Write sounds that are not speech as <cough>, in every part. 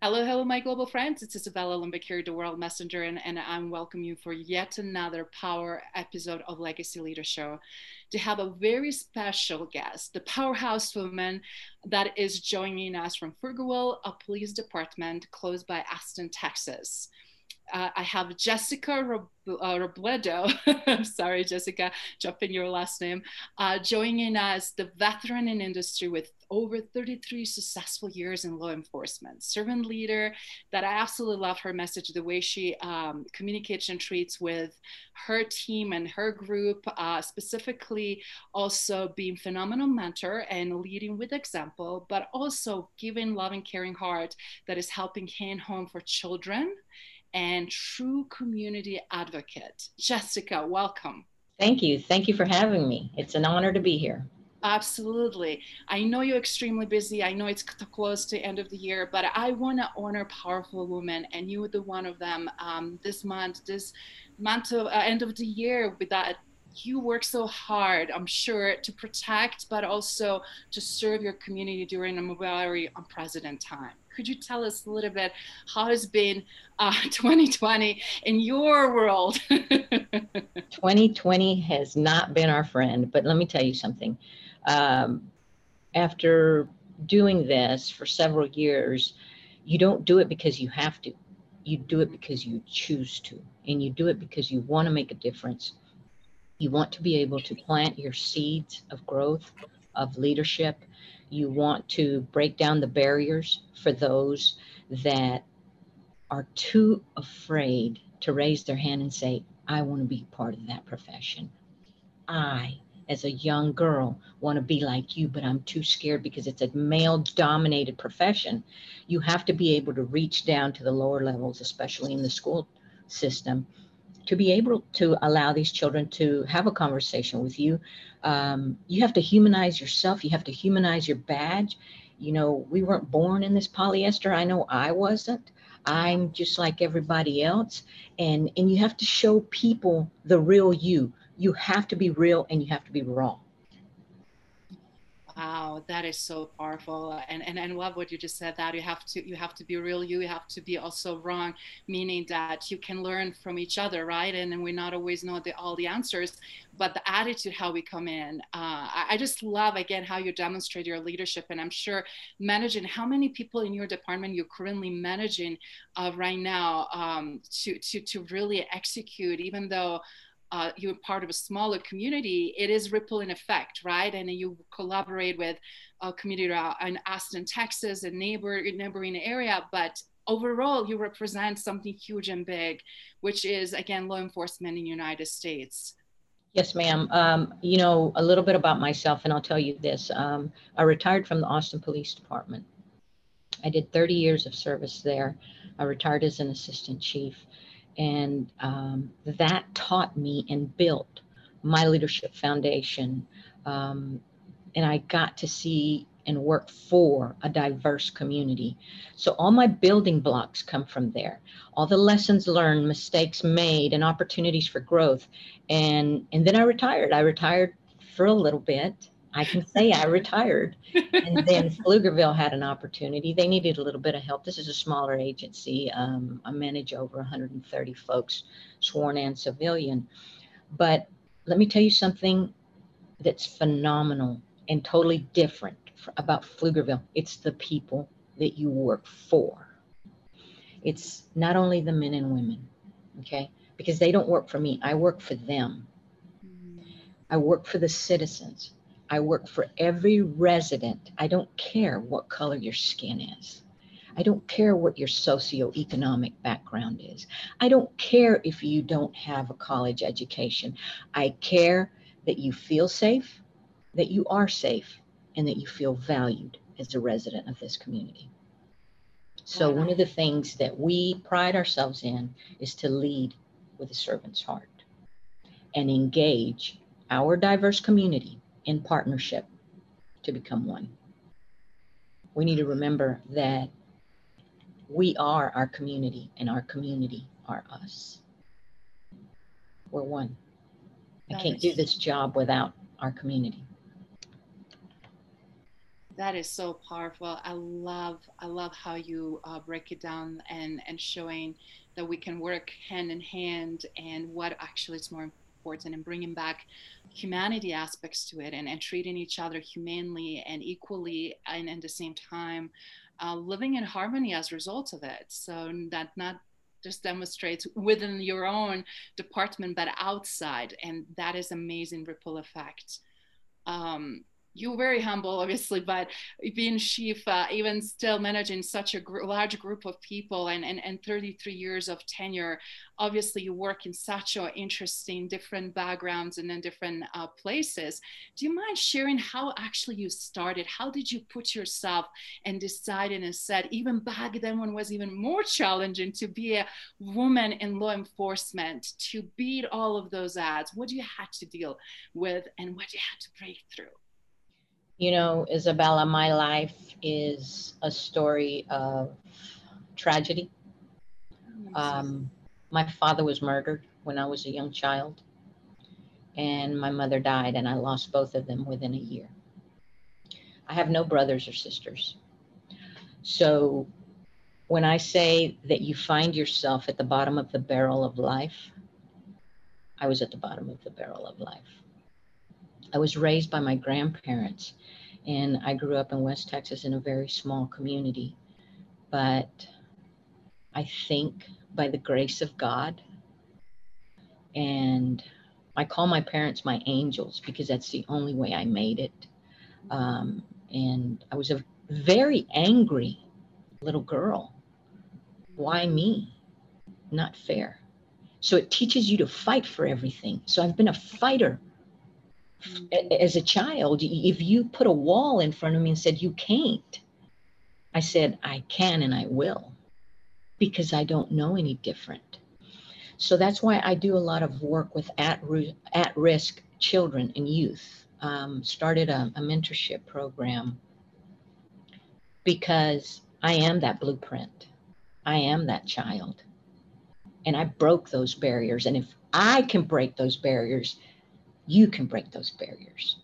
Hello, hello, my global friends. It's Isabella here, the World Messenger, and, and I'm welcoming you for yet another power episode of Legacy Leader Show. To have a very special guest, the powerhouse woman that is joining us from Pflugerville, a police department close by Austin, Texas uh, I have Jessica Rob- uh, Robledo. I'm <laughs> sorry, Jessica, jump in your last name. Uh, joining us, the veteran in industry with over 33 successful years in law enforcement, servant leader. That I absolutely love her message, the way she um, communicates and treats with her team and her group. Uh, specifically, also being phenomenal mentor and leading with example, but also giving loving, caring heart that is helping hand home for children and true community advocate. Jessica, welcome. Thank you. Thank you for having me. It's an honor to be here. Absolutely. I know you're extremely busy. I know it's close to end of the year, but I want to honor powerful women, and you were the one of them um, this month, this month of uh, end of the year with that you work so hard, I'm sure, to protect, but also to serve your community during a very unprecedented time. Could you tell us a little bit how has been uh, <laughs> 2020 in your world? <laughs> 2020 has not been our friend, but let me tell you something. Um, after doing this for several years, you don't do it because you have to. You do it because you choose to, and you do it because you want to make a difference you want to be able to plant your seeds of growth, of leadership. You want to break down the barriers for those that are too afraid to raise their hand and say, I want to be part of that profession. I, as a young girl, want to be like you, but I'm too scared because it's a male dominated profession. You have to be able to reach down to the lower levels, especially in the school system, to be able to allow these children to have a conversation with you. Um, you have to humanize yourself. You have to humanize your badge. You know, we weren't born in this polyester. I know I wasn't. I'm just like everybody else. And, and you have to show people the real you. You have to be real and you have to be raw. Wow, that is so powerful, and and I love what you just said. That you have to you have to be real. You have to be also wrong, meaning that you can learn from each other, right? And then we not always know the, all the answers, but the attitude how we come in. Uh, I, I, just love again how you demonstrate your leadership, and I'm sure managing how many people in your department you're currently managing uh, right now um, to to to really execute, even though uh, you're part of a smaller community, it is ripple in effect, right? And you collaborate with a community in Austin, Texas, a neighbor neighboring area, but overall you represent something huge and big, which is again law enforcement in the United States. Yes, ma'am. Um, you know a little bit about myself, and I'll tell you this: um, I retired from the Austin Police Department. I did 30 years of service there. I retired as an assistant chief. And um, that taught me and built my leadership foundation. Um, and I got to see and work for a diverse community. So all my building blocks come from there. All the lessons learned, mistakes made, and opportunities for growth. And and then I retired. I retired for a little bit I can say I retired. And then <laughs> Pflugerville had an opportunity. They needed a little bit of help. This is a smaller agency. Um, I manage over 130 folks, sworn and civilian. But let me tell you something that's phenomenal and totally different about Pflugerville. It's the people that you work for. It's not only the men and women, okay? Because they don't work for me, I work for them. Mm. I work for the citizens. I work for every resident. I don't care what color your skin is. I don't care what your socioeconomic background is. I don't care if you don't have a college education. I care that you feel safe, that you are safe, and that you feel valued as a resident of this community. So, one of the things that we pride ourselves in is to lead with a servant's heart and engage our diverse community in partnership to become one. We need to remember that we are our community and our community are us. We're one. I can't do this job without our community that is so powerful i love i love how you uh, break it down and and showing that we can work hand in hand and what actually is more important and bringing back humanity aspects to it and, and treating each other humanely and equally and at the same time uh, living in harmony as a result of it. So that not just demonstrates within your own department but outside. And that is amazing ripple effect. Um, you're very humble, obviously, but being chief, uh, even still managing such a gr- large group of people and, and, and 33 years of tenure, obviously you work in such a interesting, different backgrounds and in different uh, places. Do you mind sharing how actually you started? How did you put yourself and decided and said, even back then when it was even more challenging to be a woman in law enforcement, to beat all of those ads? What do you had to deal with and what you had to break through? You know, Isabella, my life is a story of tragedy. Um, my father was murdered when I was a young child, and my mother died, and I lost both of them within a year. I have no brothers or sisters. So when I say that you find yourself at the bottom of the barrel of life, I was at the bottom of the barrel of life. I was raised by my grandparents, and I grew up in West Texas in a very small community. But I think by the grace of God, and I call my parents my angels because that's the only way I made it. Um, and I was a very angry little girl. Why me? Not fair. So it teaches you to fight for everything. So I've been a fighter as a child, if you put a wall in front of me and said, You can't, I said, I can and I will because I don't know any different. So that's why I do a lot of work with at, at risk children and youth. Um, started a, a mentorship program because I am that blueprint. I am that child. And I broke those barriers. And if I can break those barriers, you can break those barriers.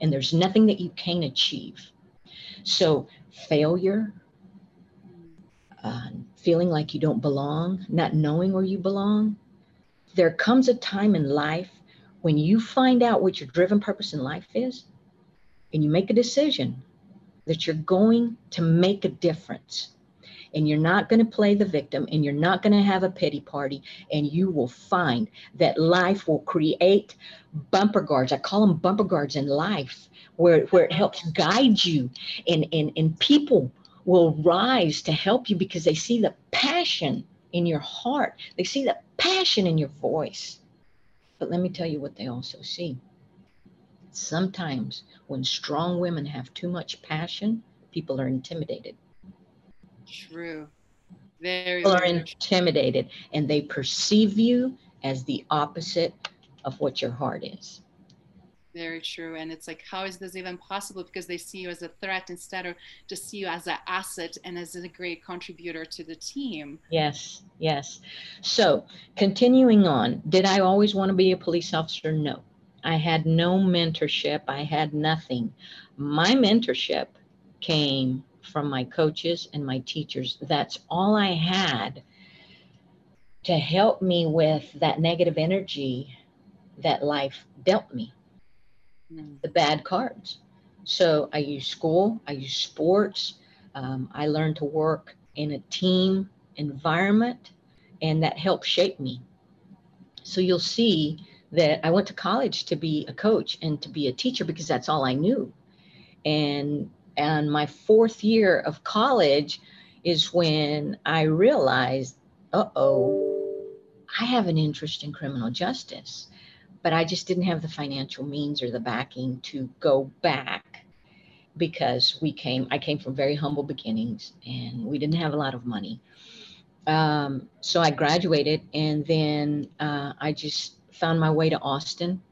And there's nothing that you can't achieve. So, failure, uh, feeling like you don't belong, not knowing where you belong, there comes a time in life when you find out what your driven purpose in life is and you make a decision that you're going to make a difference and you're not going to play the victim and you're not going to have a pity party and you will find that life will create bumper guards. I call them bumper guards in life where, where it helps guide you and, and, and people will rise to help you because they see the passion in your heart. They see the passion in your voice. But let me tell you what they also see. Sometimes when strong women have too much passion people are intimidated True. Very, People are intimidated and they perceive you as the opposite of what your heart is. Very true. And it's like, how is this even possible? Because they see you as a threat instead of just see you as an asset and as a great contributor to the team. Yes, yes. So, continuing on, did I always want to be a police officer? No. I had no mentorship, I had nothing. My mentorship came from my coaches and my teachers. That's all I had to help me with that negative energy that life dealt me, mm. the bad cards. So I use school, I use sports, um, I learned to work in a team environment, and that helped shape me. So you'll see that I went to college to be a coach and to be a teacher because that's all I knew. And and my fourth year of college is when I realized, uh oh, I have an interest in criminal justice, but I just didn't have the financial means or the backing to go back because we came, I came from very humble beginnings and we didn't have a lot of money. Um, so I graduated and then uh, I just found my way to Austin.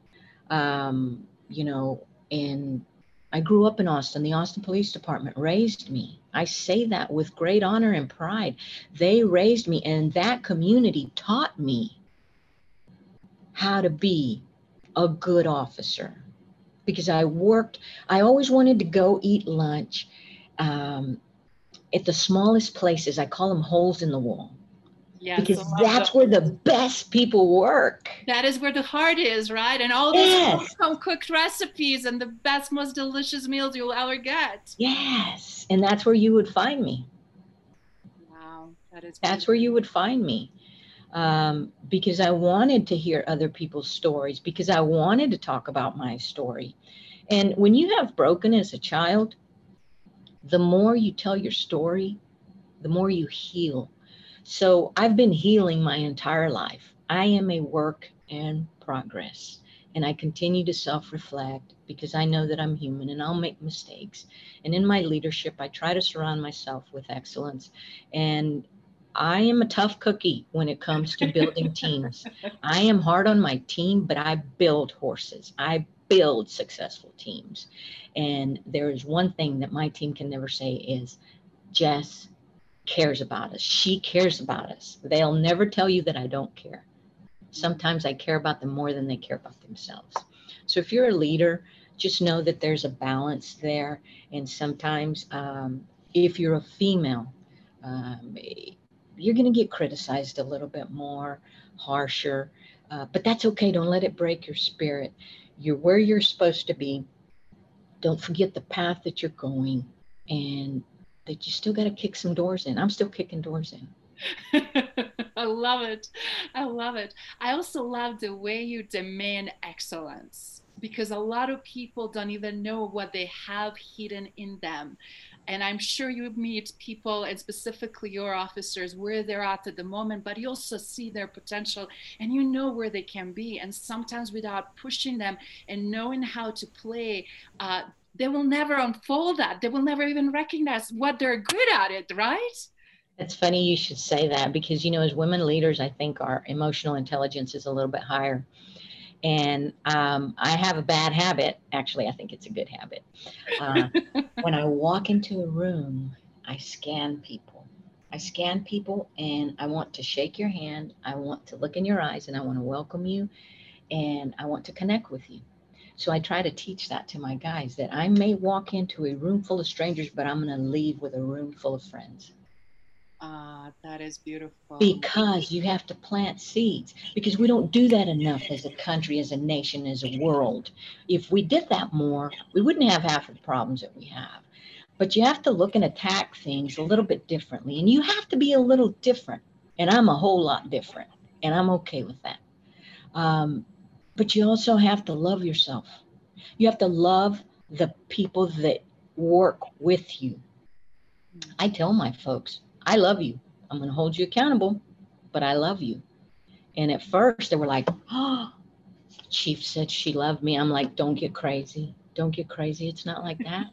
Um, you know, and I grew up in Austin. The Austin Police Department raised me. I say that with great honor and pride. They raised me, and that community taught me how to be a good officer because I worked, I always wanted to go eat lunch um, at the smallest places. I call them holes in the wall. Yes, because that's where the best people work. That is where the heart is, right? And all those yes. home cooked recipes and the best, most delicious meals you'll ever get. Yes, and that's where you would find me. Wow, that is. That's where you would find me, um, because I wanted to hear other people's stories, because I wanted to talk about my story, and when you have broken as a child, the more you tell your story, the more you heal so I've been healing my entire life. I am a work in progress. And I continue to self reflect because I know that I'm human and I'll make mistakes. And in my leadership, I try to surround myself with excellence. And I am a tough cookie when it comes to building <laughs> teams. I am hard on my team, but I build horses. I build successful teams. And there is one thing that my team can never say is, Jess, cares about us. She cares about us. They'll never tell you that I don't care. Sometimes I care about them more than they care about themselves. So if you're a leader, just know that there's a balance there. And sometimes, um, if you're a female, um, you're going to get criticized a little bit more, harsher, uh, but that's okay. Don't let it break your spirit. You're where you're supposed to be. Don't forget the path that you're going and that you still got to kick some doors in. I'm still kicking doors in. <laughs> I love it. I love it. I also love the way you demand excellence because a lot of people don't even know what they have hidden in them. And I'm sure you meet people, and specifically your officers, where they're at at the moment, but you also see their potential and you know where they can be. And sometimes without pushing them and knowing how to play, uh, they will never unfold that. They will never even recognize what they're good at it, right? It's funny you should say that because, you know, as women leaders, I think our emotional intelligence is a little bit higher. And um, I have a bad habit. Actually, I think it's a good habit. Uh, <laughs> when I walk into a room, I scan people. I scan people and I want to shake your hand. I want to look in your eyes and I want to welcome you and I want to connect with you. So I try to teach that to my guys that I may walk into a room full of strangers, but I'm going to leave with a room full of friends. Ah, uh, that is beautiful. Because you have to plant seeds, because we don't do that enough as a country, as a nation, as a world. If we did that more, we wouldn't have half of the problems that we have. But you have to look and attack things a little bit differently, and you have to be a little different. And I'm a whole lot different, and I'm okay with that. Um, but you also have to love yourself. You have to love the people that work with you. I tell my folks, I love you. I'm going to hold you accountable, but I love you. And at first they were like, oh, Chief said she loved me. I'm like, don't get crazy. Don't get crazy. It's not like that.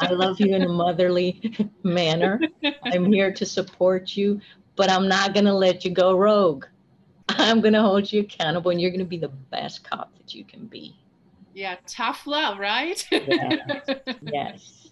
I love you in a motherly <laughs> manner. I'm here to support you, but I'm not going to let you go rogue. I'm going to hold you accountable and you're going to be the best cop that you can be. Yeah, tough love, right? yes. <laughs> yes.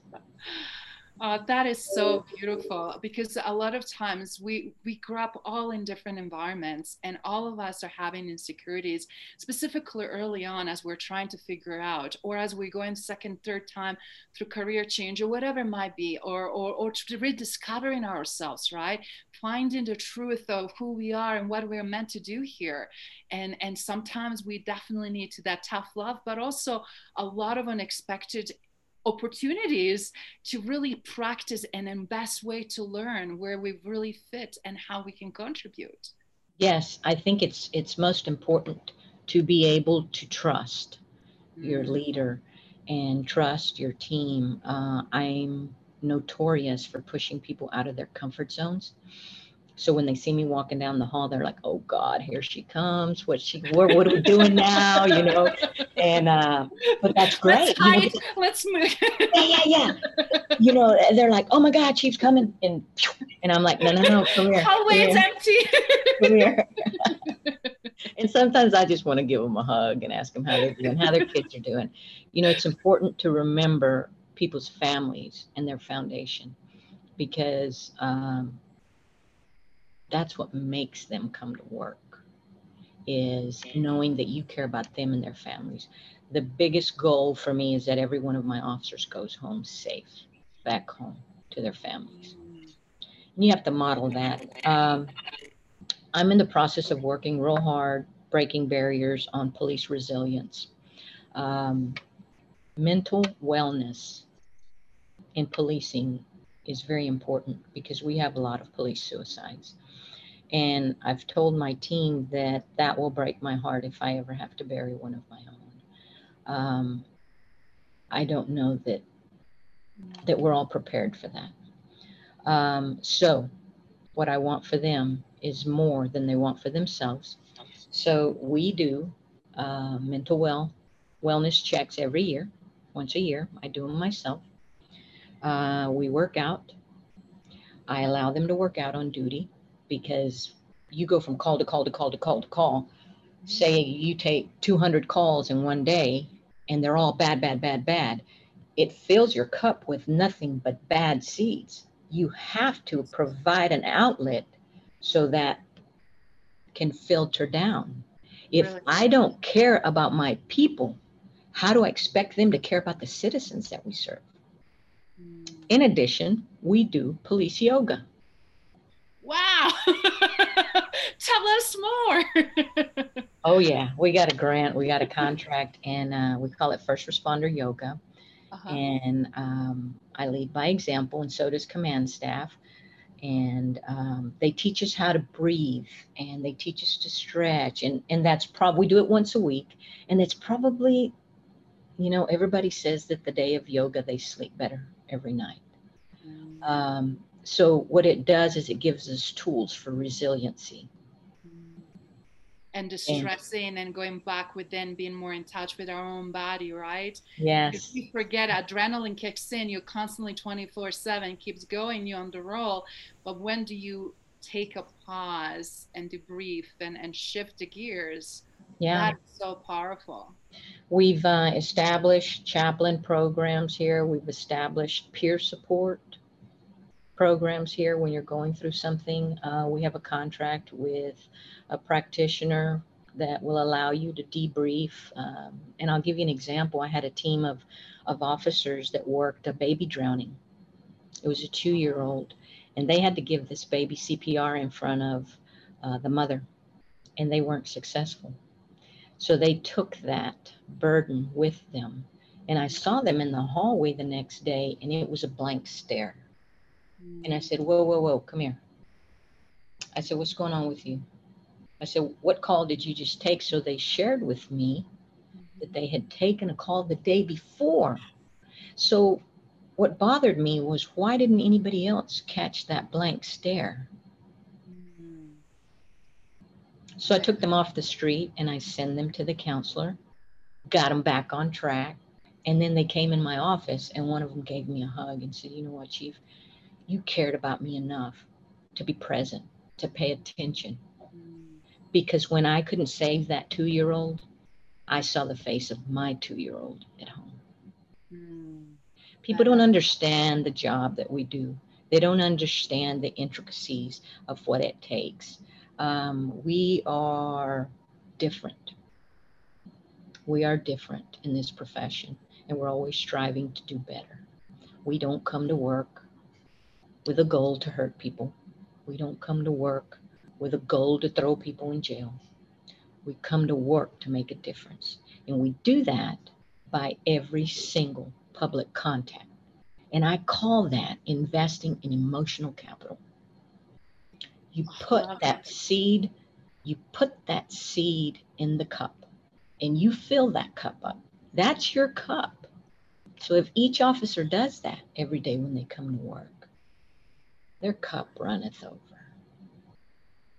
Uh, that is so beautiful because a lot of times we we grow up all in different environments and all of us are having insecurities specifically early on as we're trying to figure out or as we go in second third time through career change or whatever it might be or or, or to rediscovering ourselves right finding the truth of who we are and what we're meant to do here. And and sometimes we definitely need to that tough love but also a lot of unexpected opportunities to really practice and the best way to learn where we really fit and how we can contribute. Yes i think it's it's most important to be able to trust mm-hmm. your leader and trust your team. Uh, i'm notorious for pushing people out of their comfort zones So when they see me walking down the hall, they're like, "Oh God, here she comes! What she? What, what are we doing now?" You know. And uh, but that's great. Let's, hide. You know, Let's move. yeah, yeah, yeah. You know, they're like, "Oh my God, she's coming!" And and I'm like, "No, no, no, come here." Hallway is empty. come here. and sometimes I just want to give them a hug and ask them how they're doing, how their kids are doing. You know, it's important to remember people's families and their foundation because um, that's what makes them come to work is knowing that you care about them and their families. The biggest goal for me is that every one of my officers goes home safe back home to their families. And you have to model that. Um, i'm in the process of working real hard breaking barriers on police resilience. Um, mental wellness in policing is very important because we have a lot of police suicides. And I've told my team that that will break my heart if I ever have to bury one of my own. Um, I don't know that that we're all prepared for that. Um, so, what I want for them is more than they want for themselves. So we do uh, mental well wellness checks every year, once a year. I do them myself. Uh, we work out. I allow them to work out on duty because you go from call to call to call to call to call. Say you take 200 calls in one day and they're all bad, bad, bad, bad. It fills your cup with nothing but bad seeds. You have to provide an outlet so that can filter down. If really? I don't care about my people, how do I expect them to care about the citizens that we serve? In addition, we do police yoga. Wow. <laughs> Tell us more. <laughs> oh, yeah. We got a grant, we got a contract, and uh, we call it First Responder Yoga. Uh-huh. And um, I lead by example, and so does command staff. And um, they teach us how to breathe and they teach us to stretch. And, and that's probably, we do it once a week. And it's probably, you know, everybody says that the day of yoga, they sleep better every night. Mm. Um, so what it does is it gives us tools for resiliency. And distressing and, and going back within, being more in touch with our own body, right? Yes. If you forget, adrenaline kicks in, you're constantly 24 7, keeps going, you're on the roll. But when do you take a pause and debrief and, and shift the gears? Yeah. That's so powerful. We've uh, established chaplain programs here. We've established peer support programs here when you're going through something. Uh, we have a contract with a practitioner that will allow you to debrief. Um, and I'll give you an example. I had a team of, of officers that worked a baby drowning. It was a two year old, and they had to give this baby CPR in front of uh, the mother, and they weren't successful. So they took that burden with them. And I saw them in the hallway the next day, and it was a blank stare. Mm. And I said, Whoa, whoa, whoa, come here. I said, What's going on with you? I said, What call did you just take? So they shared with me that they had taken a call the day before. So what bothered me was why didn't anybody else catch that blank stare? So I took them off the street and I sent them to the counselor, got them back on track. And then they came in my office and one of them gave me a hug and said, You know what, Chief? You cared about me enough to be present, to pay attention. Because when I couldn't save that two year old, I saw the face of my two year old at home. People don't understand the job that we do. They don't understand the intricacies of what it takes um, we are different. We are different in this profession, and we're always striving to do better. We don't come to work with a goal to hurt people. We don't come to work with a goal to throw people in jail. We come to work to make a difference. And we do that by every single public contact. And I call that investing in emotional capital you put that seed you put that seed in the cup and you fill that cup up. That's your cup. So if each officer does that every day when they come to work their cup runneth over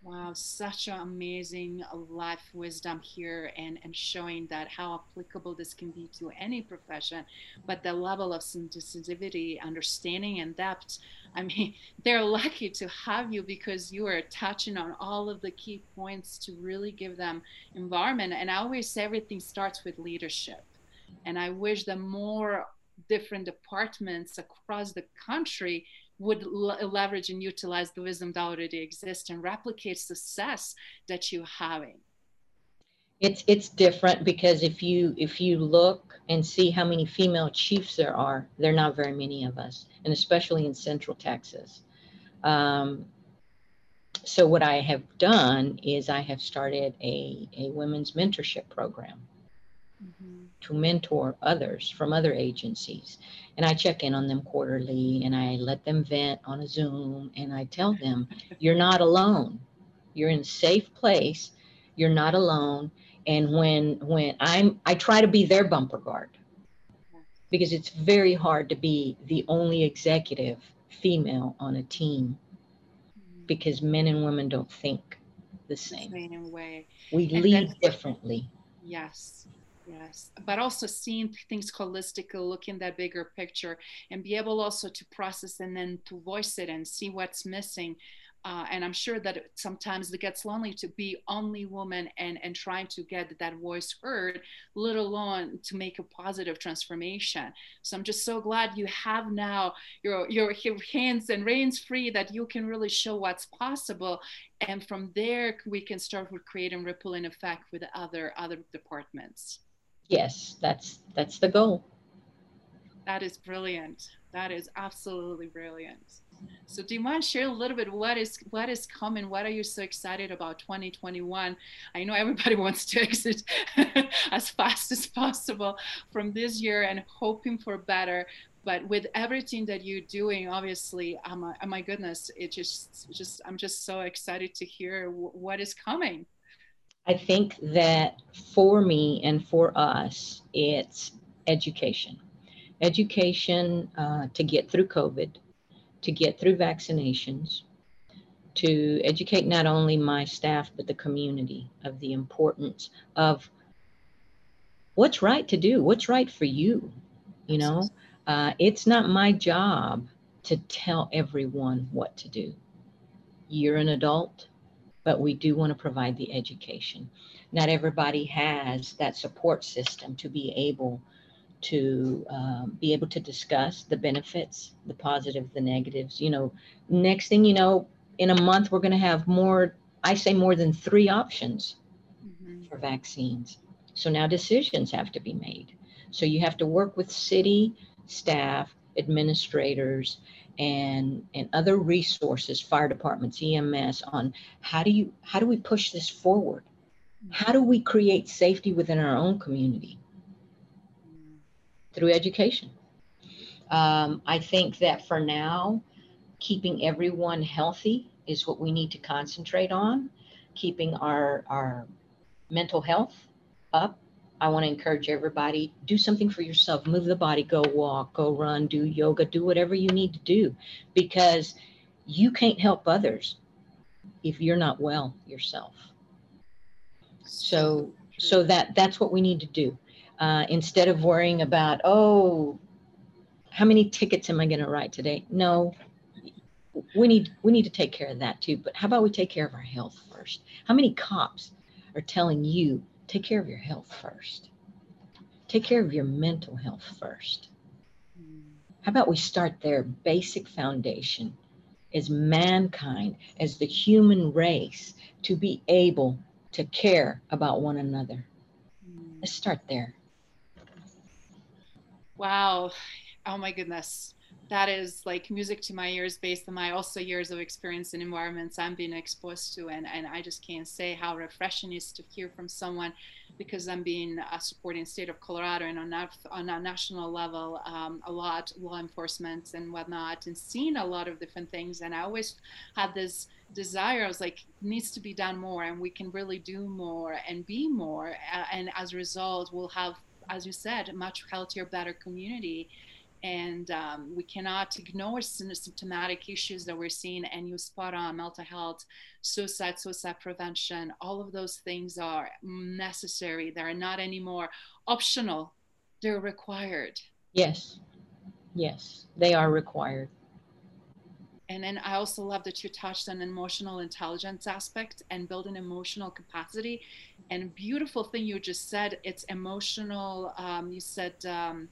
Wow, such an amazing life wisdom here and, and showing that how applicable this can be to any profession, but the level of sensitivity, understanding, and depth. I <laughs> mean, they're lucky to have you because you are touching on all of the key points to really give them environment. And I always say everything starts with leadership. And I wish that more different departments across the country would leverage and utilize the wisdom that already exists and replicate success that you're having. It's it's different because if you if you look and see how many female chiefs there are there are not very many of us and especially in central texas. Um, so what i have done is i have started a, a women's mentorship program mm-hmm. to mentor others from other agencies and I check in on them quarterly and I let them vent on a Zoom and I tell them, you're not alone. You're in a safe place. You're not alone. And when when I'm I try to be their bumper guard because it's very hard to be the only executive female on a team because men and women don't think the same. The same way. We and lead differently. Yes yes but also seeing things holistically looking that bigger picture and be able also to process and then to voice it and see what's missing uh, and I'm sure that sometimes it gets lonely to be only woman and and trying to get that voice heard, let alone to make a positive transformation. So I'm just so glad you have now your your hands and reins free that you can really show what's possible, and from there we can start with creating a rippling effect with other other departments yes, that's that's the goal. That is brilliant. That is absolutely brilliant. So do you want to share a little bit what is what is coming? What are you so excited about 2021? I know everybody <laughs> wants to exit <laughs> as fast as possible from this year and hoping for better. But with everything that you're doing, obviously, oh my goodness, it just just I'm just so excited to hear what is coming. I think that for me and for us, it's education. Education uh, to get through COVID, to get through vaccinations, to educate not only my staff, but the community of the importance of what's right to do, what's right for you. You know, uh, it's not my job to tell everyone what to do. You're an adult but we do want to provide the education. Not everybody has that support system to be able to um, be able to discuss the benefits, the positives, the negatives. You know, next thing you know, in a month, we're going to have more, I say more than three options mm-hmm. for vaccines. So now decisions have to be made. So you have to work with city staff, administrators, and and other resources fire departments ems on how do you how do we push this forward? How do we create safety within our own community? Through education. Um, i think that for now keeping everyone healthy is what we need to concentrate on keeping our our mental health up I want to encourage everybody do something for yourself. Move the body, go walk, go run, do yoga, do whatever you need to do because you can't help others if you're not well yourself. So so that that's what we need to do. Uh, instead of worrying about, oh, how many tickets am I going to write today? No, we need we need to take care of that too. But how about we take care of our health first? How many cops are telling you take care of your health first. Take care of your mental health first. How about we start there? Basic foundation as mankind, as the human race, to be able to care about one another. Let's start there. Wow. Oh my goodness that is like music to my ears based on my also years of experience in environments I'm being exposed to. And, and I just can't say how refreshing it is to hear from someone because I'm being uh, supporting state of Colorado and on, on a national level, um, a lot law enforcement and whatnot, and seeing a lot of different things. And I always had this desire. I was like, needs to be done more, and we can really do more and be more. Uh, and as a result, we'll have, as you said, a much healthier, better community and um, we cannot ignore symptomatic issues that we're seeing and you spot on mental health suicide suicide prevention all of those things are necessary. They're not anymore optional. They're required. Yes. Yes. They are required. And then I also love that you touched on emotional intelligence aspect and building emotional capacity. And beautiful thing you just said, it's emotional. Um, you said um,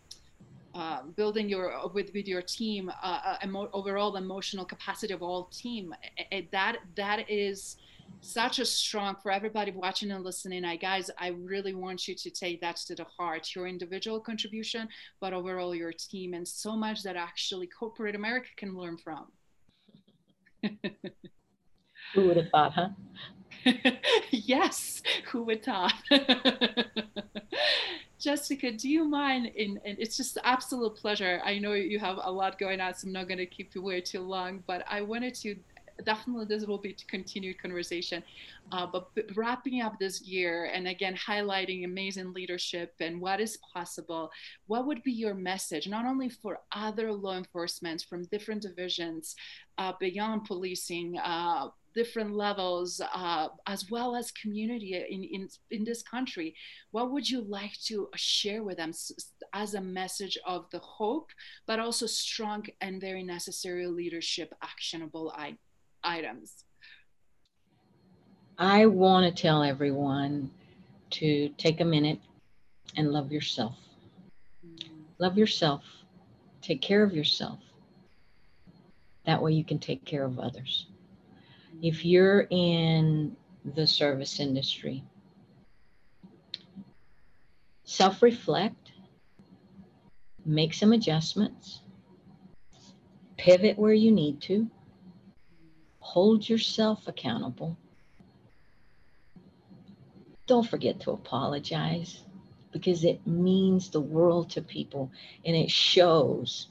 uh, building your with with your team, uh, uh, emo- overall emotional capacity of all team. It, it, that that is such a strong for everybody watching and listening I, guys i really want you to take that to the heart your individual contribution but overall your team and so much that actually corporate america can learn from <laughs> who would have thought, huh? <laughs> yes, who would have thought? <laughs> Jessica, do you mind? In, in, it's just absolute pleasure. I know you have a lot going on, so I'm not going to keep you way too long. But I wanted to definitely this will be to continued conversation. Uh, but wrapping up this year and again highlighting amazing leadership and what is possible, what would be your message not only for other law enforcement from different divisions uh, beyond policing? Uh, different levels uh, as well as community in, in, in this country what would you like to share with them as a message of the hope but also strong and very necessary leadership actionable items? I want to tell everyone to take a minute and love yourself. Mm-hmm. Love yourself. Take care of yourself. That way you can take care of others. If you're in the service industry, self reflect, make some adjustments, pivot where you need to, hold yourself accountable. Don't forget to apologize because it means the world to people and it shows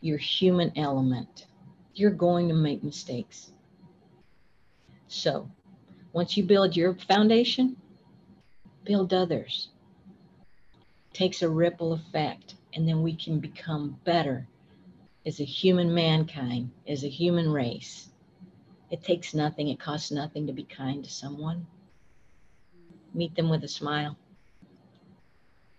your human element. You're going to make mistakes. So, once you build your foundation, build others. It takes a ripple effect, and then we can become better as a human mankind, as a human race. It takes nothing, it costs nothing to be kind to someone. Meet them with a smile.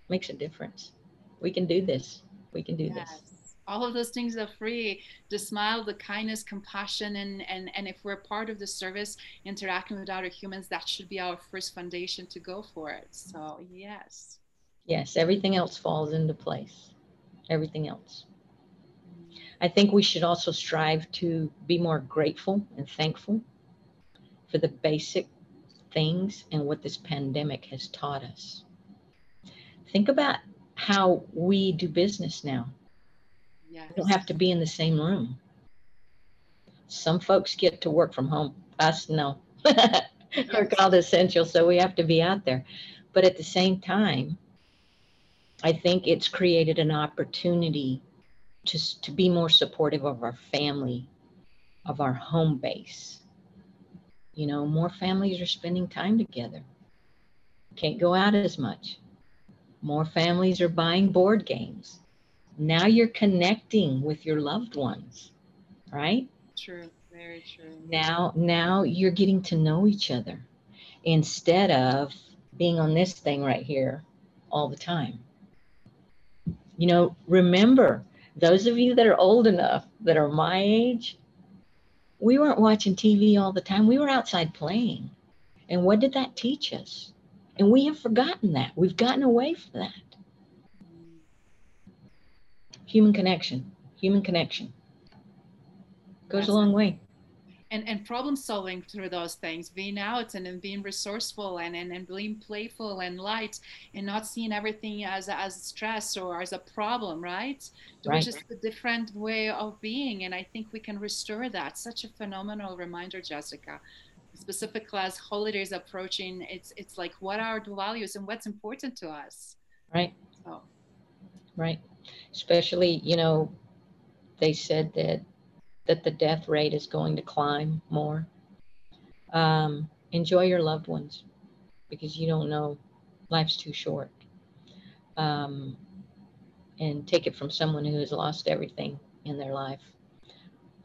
Makes a difference. We can do this. We can do yes. this all of those things are free. The smile the kindness compassion and and and if we're part of the service interacting with other humans that should be our first foundation to go for it. So yes. Yes everything else falls into place. Everything else. I think we should also strive to be more grateful and thankful for the basic things and what this pandemic has taught us. Think about how we do business now. We don't have to be in the same room. Some folks get to work from home. Us, no. <laughs> We're called essential, so we have to be out there. But at the same time, I think it's created an opportunity to, to be more supportive of our family, of our home base. You know, more families are spending time together. Can't go out as much. More families are buying board games. Now you're connecting with your loved ones, right? True, very true. Now, now you're getting to know each other instead of being on this thing right here all the time. You know, remember those of you that are old enough that are my age, we weren't watching TV all the time. We were outside playing. And what did that teach us? And we have forgotten that. We've gotten away from that. Human connection, human connection goes That's a long way and, and problem solving through those things, being out and, and being resourceful and, and, and being playful and light and not seeing everything as, as stress or as a problem, right? right? Which is a different way of being. And I think we can restore that. Such a phenomenal reminder, Jessica. Specifically as holidays approaching, it's it's like what are the values and what's important to us. Right. So. Right. Especially, you know, they said that that the death rate is going to climb more. Um, enjoy your loved ones because you don't know life's too short. Um, and take it from someone who has lost everything in their life.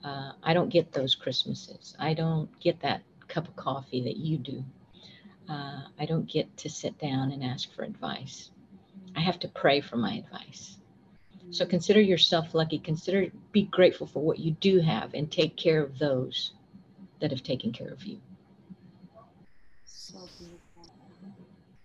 Uh, I don't get those Christmases. I don't get that cup of coffee that you do. Uh, I don't get to sit down and ask for advice. I have to pray for my advice. So consider yourself lucky. Consider, be grateful for what you do have and take care of those that have taken care of you. So beautiful.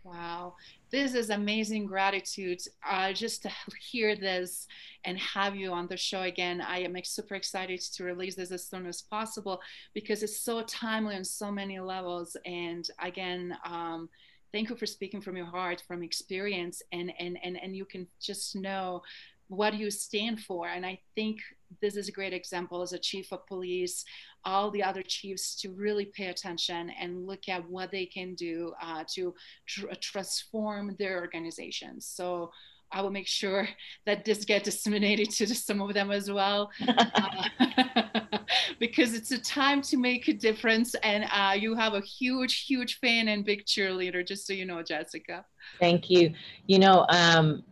Wow. This is amazing gratitude. Uh, just to hear this and have you on the show again. I am super excited to release this as soon as possible because it's so timely on so many levels. And again, um, thank you for speaking from your heart, from experience, and and and and you can just know what do you stand for. And I think this is a great example as a chief of police, all the other chiefs to really pay attention and look at what they can do uh, to tr- transform their organizations. So I will make sure <laughs> that this gets disseminated to some of them as well. uh, <laughs> because it's a time to make a difference. And uh, you have a huge, huge fan and big cheerleader, just so you know, Jessica. Thank you. You know, um,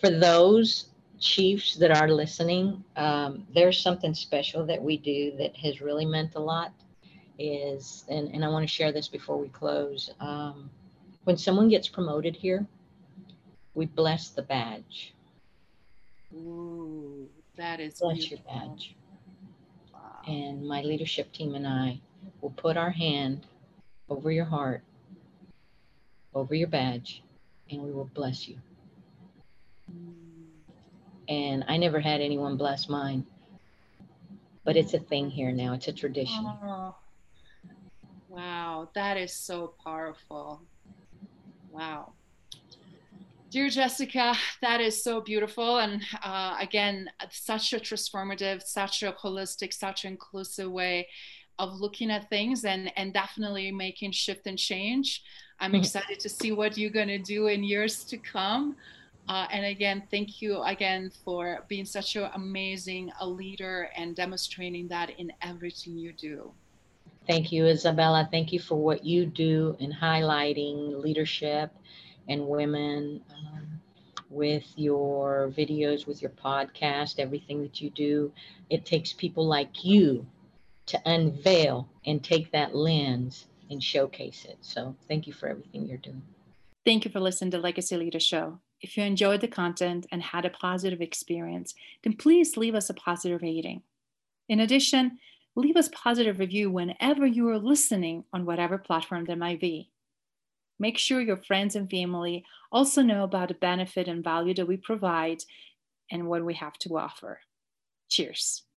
for those chiefs that are listening, um, there's something special that we do that has really meant a lot. Is and, and I want to share this before we close. Um, when someone gets promoted here, we bless the badge. Ooh, that is bless beautiful. your badge. Wow. And my leadership team and I will put our hand over your heart, over your badge, and we will bless you. And I never had anyone bless mine. But it's a thing here now. It's a tradition. Oh, wow, that is so powerful. Wow. Dear Jessica, that is so beautiful. And uh, again, such a transformative, such a holistic, such an inclusive way of looking at things and, and definitely making shift and change. I'm mm-hmm. excited to see what you're going to do in years to come. Uh, and again, thank you again for being such an amazing a leader and demonstrating that in everything you do. Thank you, Isabella. Thank you for what you do in highlighting leadership and women um, with your videos, with your podcast, everything that you do. It takes people like you to unveil and take that lens and showcase it. So thank you for everything you're doing. Thank you for listening to Legacy Leader Show. If you enjoyed the content and had a positive experience, then please leave us a positive rating. In addition, leave us positive review whenever you are listening on whatever platform there might be. Make sure your friends and family also know about the benefit and value that we provide and what we have to offer. Cheers.